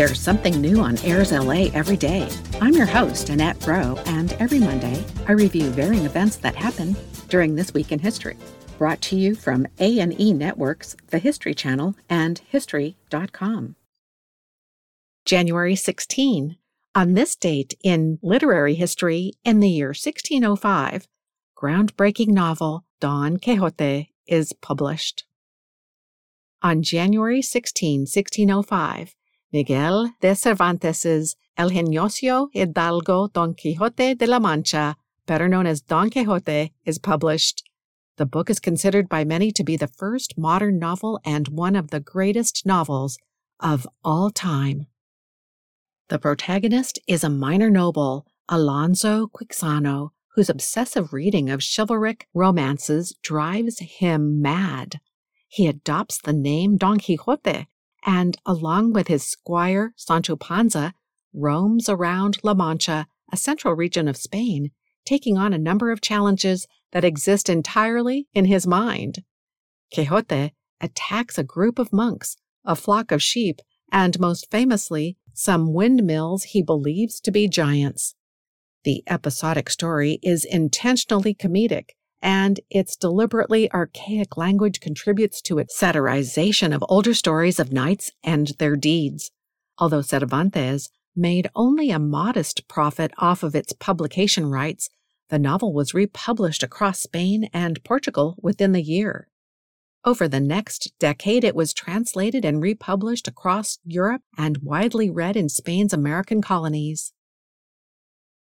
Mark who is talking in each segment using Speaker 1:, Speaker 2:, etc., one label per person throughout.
Speaker 1: There's something new on Airs LA every day. I'm your host, Annette Roe, and every Monday I review varying events that happen during this week in history. Brought to you from A&E Networks, the History Channel, and History.com. January 16. On this date in literary history, in the year 1605, groundbreaking novel Don Quixote is published. On January 16, 1605, Miguel de Cervantes's El Ingenioso Hidalgo Don Quixote de la Mancha, better known as Don Quixote, is published. The book is considered by many to be the first modern novel and one of the greatest novels of all time. The protagonist is a minor noble, Alonso Quixano, whose obsessive reading of chivalric romances drives him mad. He adopts the name Don Quixote and, along with his squire Sancho Panza, roams around La Mancha, a central region of Spain, taking on a number of challenges that exist entirely in his mind. Quixote attacks a group of monks, a flock of sheep, and most famously, some windmills he believes to be giants. The episodic story is intentionally comedic and its deliberately archaic language contributes to its satirization of older stories of knights and their deeds. Although Cervantes made only a modest profit off of its publication rights, the novel was republished across Spain and Portugal within the year. Over the next decade, it was translated and republished across Europe and widely read in Spain's American colonies.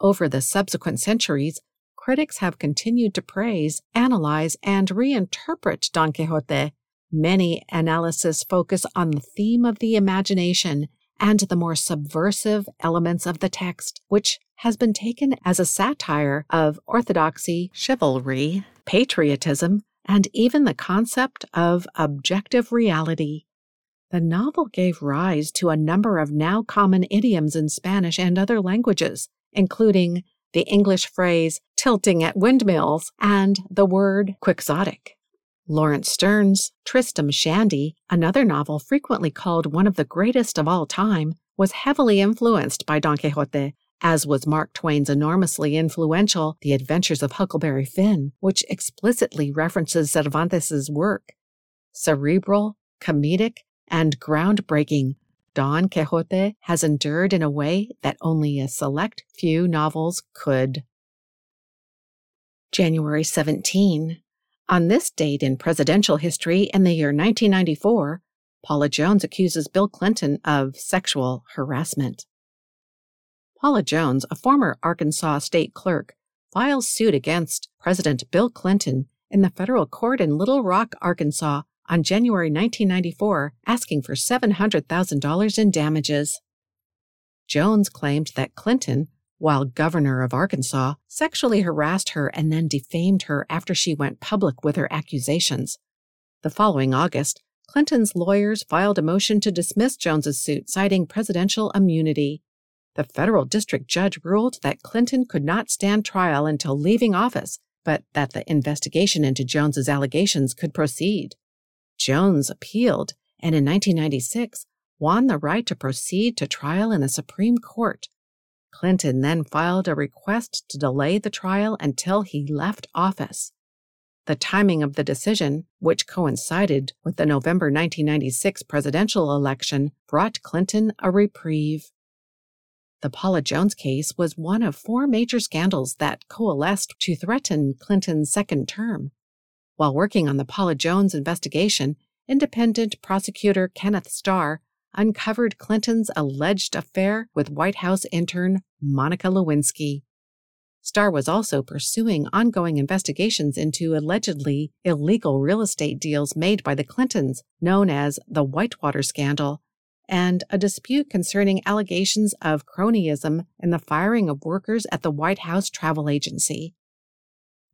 Speaker 1: Over the subsequent centuries, critics have continued to praise, analyze, and reinterpret Don Quixote. Many analyses focus on the theme of the imagination and the more subversive elements of the text, which has been taken as a satire of orthodoxy, chivalry, patriotism, and even the concept of objective reality. The novel gave rise to a number of now common idioms in Spanish and other languages, including the English phrase tilting at windmills, and the word quixotic. Laurence Sterne's Tristram Shandy, another novel frequently called one of the greatest of all time, was heavily influenced by Don Quixote, as was Mark Twain's enormously influential The Adventures of Huckleberry Finn, which explicitly references Cervantes's work. Cerebral, comedic, and groundbreaking, Don Quixote has endured in a way that only a select few novels could. January 17. On this date in presidential history in the year 1994, Paula Jones accuses Bill Clinton of sexual harassment. Paula Jones, a former Arkansas state clerk, files suit against President Bill Clinton in the federal court in Little Rock, Arkansas on January 1994 asking for $700,000 in damages. Jones claimed that Clinton, while governor of Arkansas, sexually harassed her and then defamed her after she went public with her accusations. The following August, Clinton's lawyers filed a motion to dismiss Jones's suit citing presidential immunity. The federal district judge ruled that Clinton could not stand trial until leaving office, but that the investigation into Jones's allegations could proceed. Jones appealed and in 1996 won the right to proceed to trial in the Supreme Court. Clinton then filed a request to delay the trial until he left office. The timing of the decision, which coincided with the November 1996 presidential election, brought Clinton a reprieve. The Paula Jones case was one of four major scandals that coalesced to threaten Clinton's second term. While working on the Paula Jones investigation, independent prosecutor Kenneth Starr uncovered Clinton's alleged affair with White House intern Monica Lewinsky. Starr was also pursuing ongoing investigations into allegedly illegal real estate deals made by the Clintons, known as the Whitewater Scandal, and a dispute concerning allegations of cronyism in the firing of workers at the White House travel agency.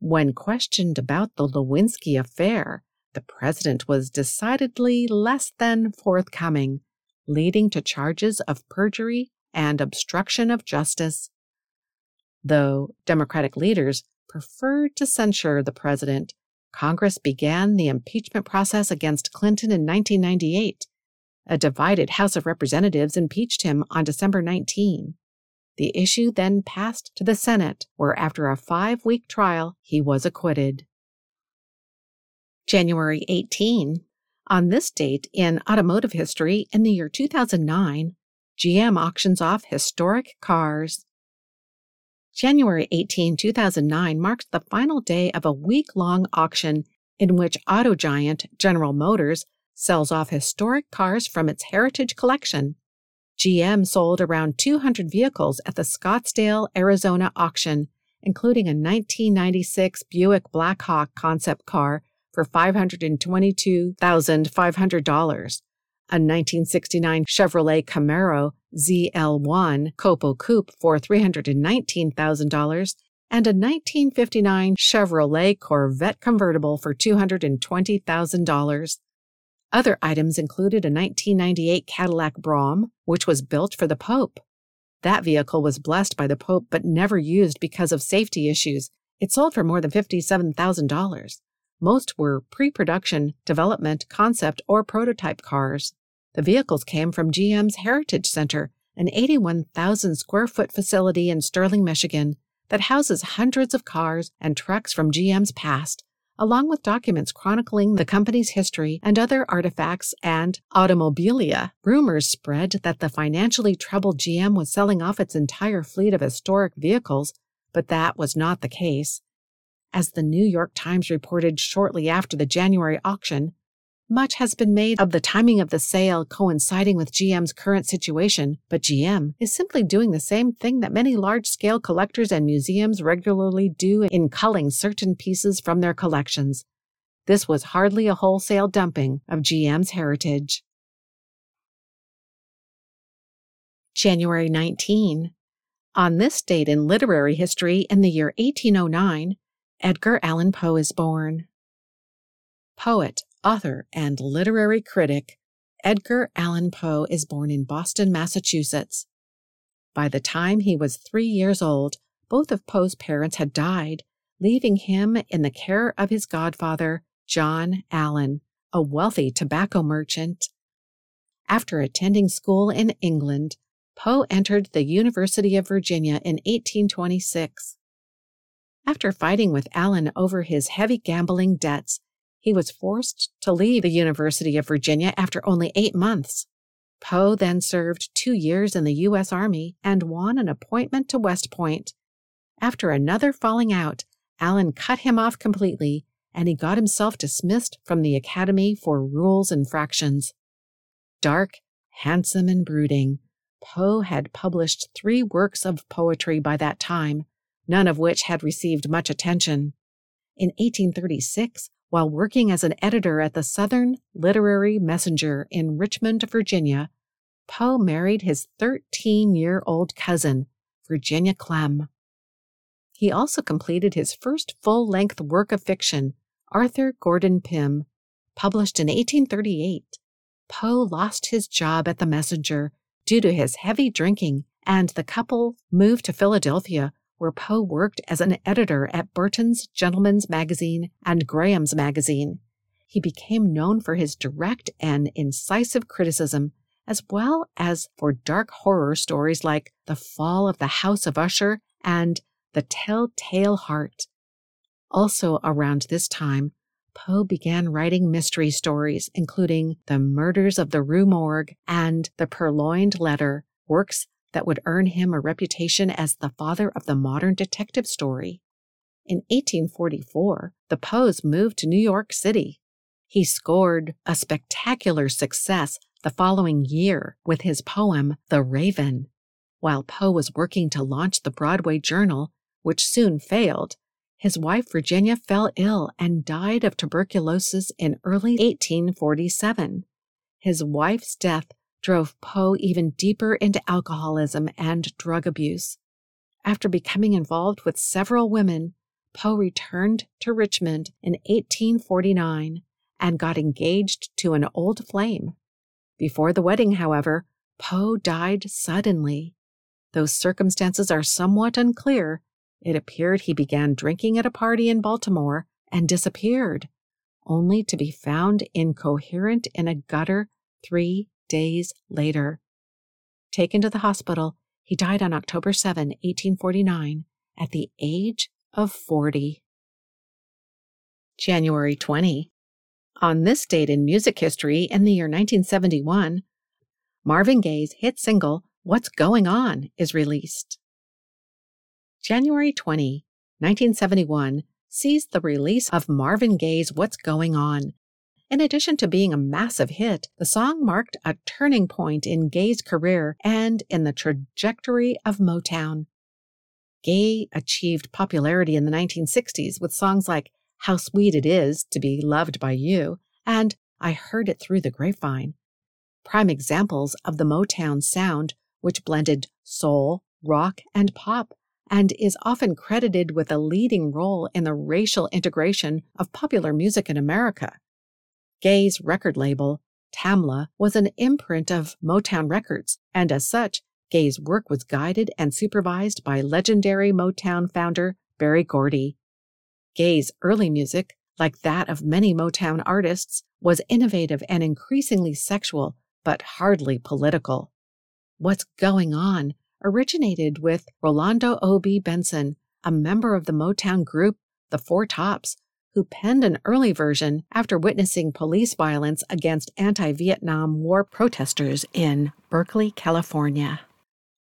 Speaker 1: When questioned about the Lewinsky affair, the president was decidedly less than forthcoming, leading to charges of perjury and obstruction of justice. Though Democratic leaders preferred to censure the president, Congress began the impeachment process against Clinton in 1998 a divided House of Representatives impeached him on December 19. The issue then passed to the Senate, where after a five week trial, he was acquitted. January 18. On this date in automotive history, in the year 2009, GM auctions off historic cars. January 18, 2009 marks the final day of a week long auction in which auto giant General Motors sells off historic cars from its heritage collection. GM sold around 200 vehicles at the Scottsdale, Arizona auction, including a 1996 Buick Blackhawk concept car for $522,500, a 1969 Chevrolet Camaro ZL1 Copo Coupe for $319,000, and a 1959 Chevrolet Corvette convertible for $220,000. Other items included a 1998 Cadillac Brougham, which was built for the Pope. That vehicle was blessed by the Pope but never used because of safety issues. It sold for more than $57,000. Most were pre production, development, concept, or prototype cars. The vehicles came from GM's Heritage Center, an 81,000 square foot facility in Sterling, Michigan, that houses hundreds of cars and trucks from GM's past, along with documents chronicling the company's history and other artifacts and automobilia. Rumors spread that the financially troubled GM was selling off its entire fleet of historic vehicles, but that was not the case. As the New York Times reported shortly after the January auction, much has been made of the timing of the sale coinciding with GM's current situation, but GM is simply doing the same thing that many large scale collectors and museums regularly do in culling certain pieces from their collections. This was hardly a wholesale dumping of GM's heritage. January 19. On this date in literary history, in the year 1809, Edgar Allan Poe is born. Poet, author, and literary critic, Edgar Allan Poe is born in Boston, Massachusetts. By the time he was three years old, both of Poe's parents had died, leaving him in the care of his godfather, John Allan, a wealthy tobacco merchant. After attending school in England, Poe entered the University of Virginia in 1826. After fighting with Allan over his heavy gambling debts, he was forced to leave the University of Virginia after only eight months. Poe then served two years in the U.S. Army and won an appointment to West Point. After another falling out, Allan cut him off completely, and he got himself dismissed from the Academy for rules infractions. Dark, handsome, and brooding, Poe had published three works of poetry by that time, none of which had received much attention. In 1836, while working as an editor at the Southern Literary Messenger in Richmond, Virginia, Poe married his 13 year old cousin, Virginia Clemm. He also completed his first full length work of fiction, Arthur Gordon Pym, published in 1838. Poe lost his job at the Messenger due to his heavy drinking, and the couple moved to Philadelphia, where Poe worked as an editor at Burton's Gentleman's Magazine and Graham's Magazine. He became known for his direct and incisive criticism, as well as for dark horror stories like The Fall of the House of Usher and The Tell-Tale Heart. Also around this time, Poe began writing mystery stories, including The Murders of the Rue Morgue and The Purloined Letter, works that would earn him a reputation as the father of the modern detective story. In 1844, the Poes moved to New York City. He scored a spectacular success the following year with his poem, The Raven. While Poe was working to launch the Broadway Journal, which soon failed, his wife Virginia fell ill and died of tuberculosis in early 1847. His wife's death drove Poe even deeper into alcoholism and drug abuse. After becoming involved with several women, Poe returned to Richmond in 1849 and got engaged to an old flame. Before the wedding, however, Poe died suddenly. Though circumstances are somewhat unclear, it appeared he began drinking at a party in Baltimore and disappeared, only to be found incoherent in a gutter three days later. Taken to the hospital, he died on October 7, 1849, at the age of 40. January 20. On this date in music history in the year 1971, Marvin Gaye's hit single, What's Going On, is released. January 20, 1971, sees the release of Marvin Gaye's What's Going On. In addition to being a massive hit, the song marked a turning point in Gaye's career and in the trajectory of Motown. Gaye achieved popularity in the 1960s with songs like How Sweet It Is to Be Loved by You and I Heard It Through the Grapevine. Prime examples of the Motown sound, which blended soul, rock, and pop, and is often credited with a leading role in the racial integration of popular music in America. Gaye's record label, Tamla, was an imprint of Motown Records, and as such, Gaye's work was guided and supervised by legendary Motown founder Berry Gordy. Gaye's early music, like that of many Motown artists, was innovative and increasingly sexual, but hardly political. What's Going On originated with Renaldo Obie Benson, a member of the Motown group The Four Tops, who penned an early version after witnessing police violence against anti Vietnam War protesters in Berkeley, California.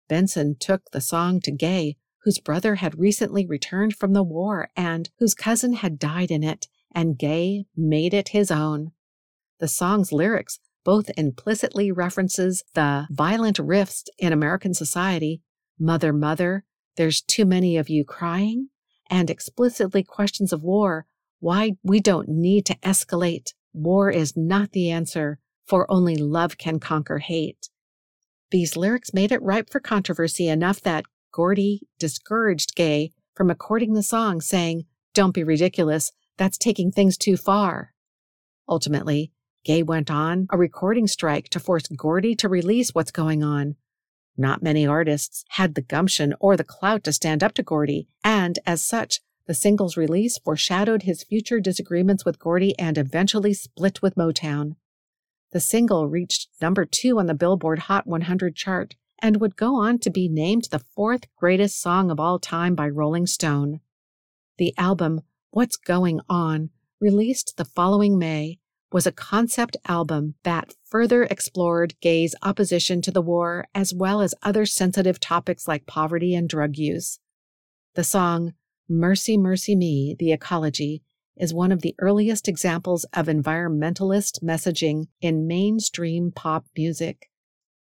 Speaker 1: Benson took the song to Gaye, whose brother had recently returned from the war and whose cousin had died in it, and Gaye made it his own. The song's lyrics both implicitly references the violent rifts in American society, Mother, Mother, there's too many of you crying, and explicitly questions of war, why we don't need to escalate. War is not the answer, for only love can conquer hate. These lyrics made it ripe for controversy enough that Gordy discouraged Gaye from recording the song, saying, Don't be ridiculous, that's taking things too far. Ultimately, Gaye went on a recording strike to force Gordy to release What's Going On. Not many artists had the gumption or the clout to stand up to Gordy, and as such, the single's release foreshadowed his future disagreements with Gordy and eventually split with Motown. The single reached number two on the Billboard Hot 100 chart and would go on to be named the fourth greatest song of all time by Rolling Stone. The album, What's Going On, released the following May, was a concept album that further explored Gaye's opposition to the war as well as other sensitive topics like poverty and drug use. The song, Mercy, Mercy Me, The Ecology, is one of the earliest examples of environmentalist messaging in mainstream pop music.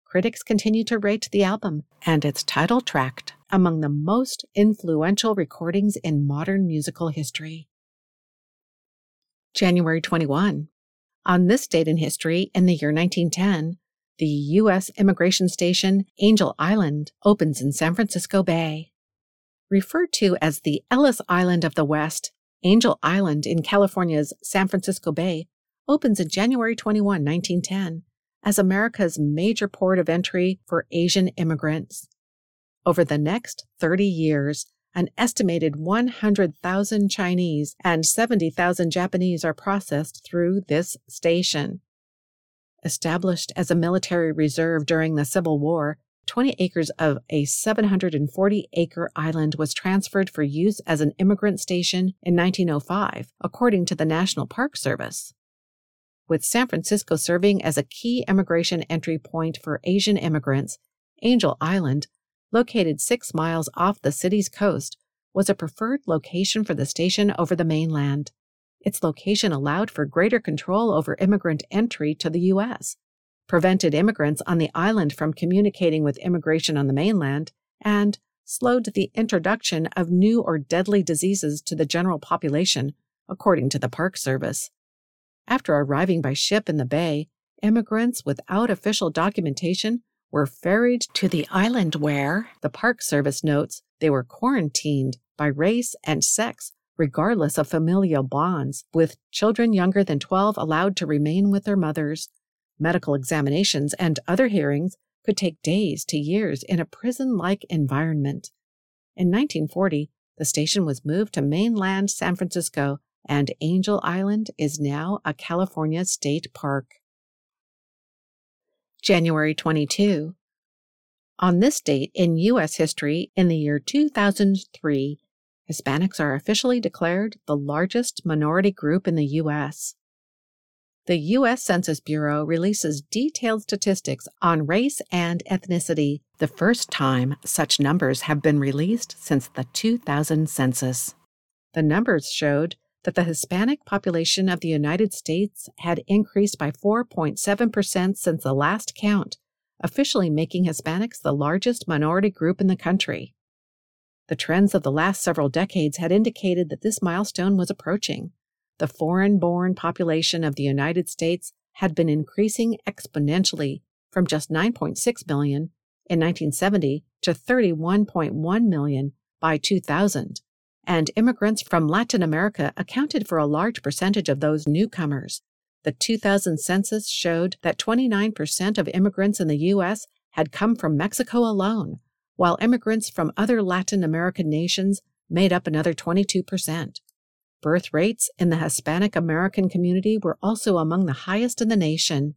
Speaker 1: Critics continue to rate the album and its title track among the most influential recordings in modern musical history. January 21. On this date in history, in the year 1910, the U.S. immigration station Angel Island opens in San Francisco Bay. Referred to as the Ellis Island of the West, Angel Island in California's San Francisco Bay opens in January 21, 1910, as America's major port of entry for Asian immigrants. Over the next 30 years, an estimated 100,000 Chinese and 70,000 Japanese are processed through this station. Established as a military reserve during the Civil War, 20 acres of a 740 acre island was transferred for use as an immigrant station in 1905, according to the National Park Service. With San Francisco serving as a key immigration entry point for Asian immigrants, Angel Island, located six miles off the city's coast, was a preferred location for the station over the mainland. Its location allowed for greater control over immigrant entry to the U.S prevented immigrants on the island from communicating with immigration on the mainland, and slowed the introduction of new or deadly diseases to the general population, according to the Park Service. After arriving by ship in the bay, immigrants without official documentation were ferried to the island where, the Park Service notes, they were quarantined by race and sex, regardless of familial bonds, with children younger than 12 allowed to remain with their mothers. Medical examinations and other hearings could take days to years in a prison like environment. In 1940, the station was moved to mainland San Francisco, and Angel Island is now a California state park. January 22. On this date in U.S. history, in the year 2003, Hispanics are officially declared the largest minority group in the U.S. The U.S. Census Bureau releases detailed statistics on race and ethnicity, the first time such numbers have been released since the 2000 census. The numbers showed that the Hispanic population of the United States had increased by 4.7% since the last count, officially making Hispanics the largest minority group in the country. The trends of the last several decades had indicated that this milestone was approaching. The foreign born population of the United States had been increasing exponentially from just 9.6 million in 1970 to 31.1 million by 2000 and immigrants from Latin America accounted for a large percentage of those newcomers. The 2000 census showed that 29% of immigrants in the U.S. had come from Mexico alone, while immigrants from other Latin American nations made up another 22%. Birth rates in the Hispanic American community were also among the highest in the nation.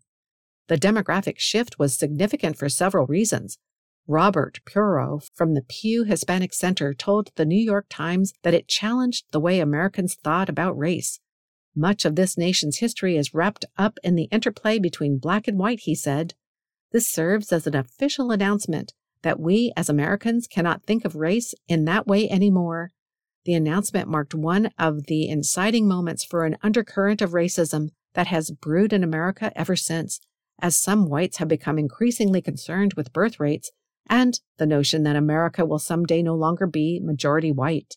Speaker 1: The demographic shift was significant for several reasons, Robert Suro from the Pew Hispanic Center told the New York Times that it challenged the way Americans thought about race. Much of this nation's history is wrapped up in the interplay between black and white, he said. This serves as an official announcement that we as Americans cannot think of race in that way anymore. The announcement marked one of the inciting moments for an undercurrent of racism that has brewed in America ever since, as some whites have become increasingly concerned with birth rates and the notion that America will someday no longer be majority white.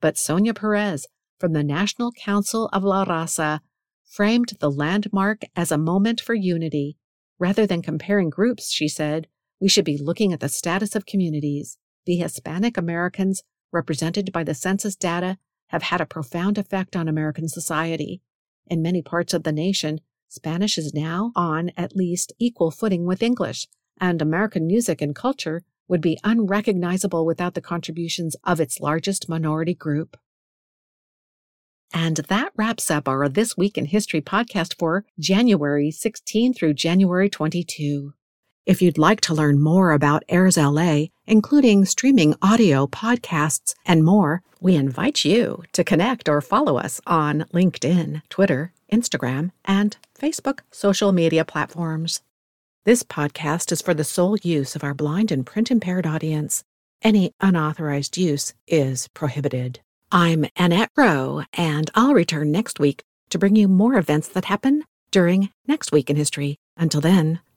Speaker 1: But Sonia Perez from the National Council of La Raza framed the landmark as a moment for unity. Rather than comparing groups, she said, we should be looking at the status of communities. The Hispanic Americans, represented by the census data, have had a profound effect on American society. In many parts of the nation, Spanish is now on at least equal footing with English, and American music and culture would be unrecognizable without the contributions of its largest minority group. And that wraps up our This Week in History podcast for January 16 through January 22. If you'd like to learn more about Airs LA, including streaming audio, podcasts, and more, we invite you to connect or follow us on LinkedIn, Twitter, Instagram, and Facebook social media platforms. This podcast is for the sole use of our blind and print impaired audience. Any unauthorized use is prohibited. I'm Annette Roe, and I'll return next week to bring you more events that happen during Next Week in History. Until then,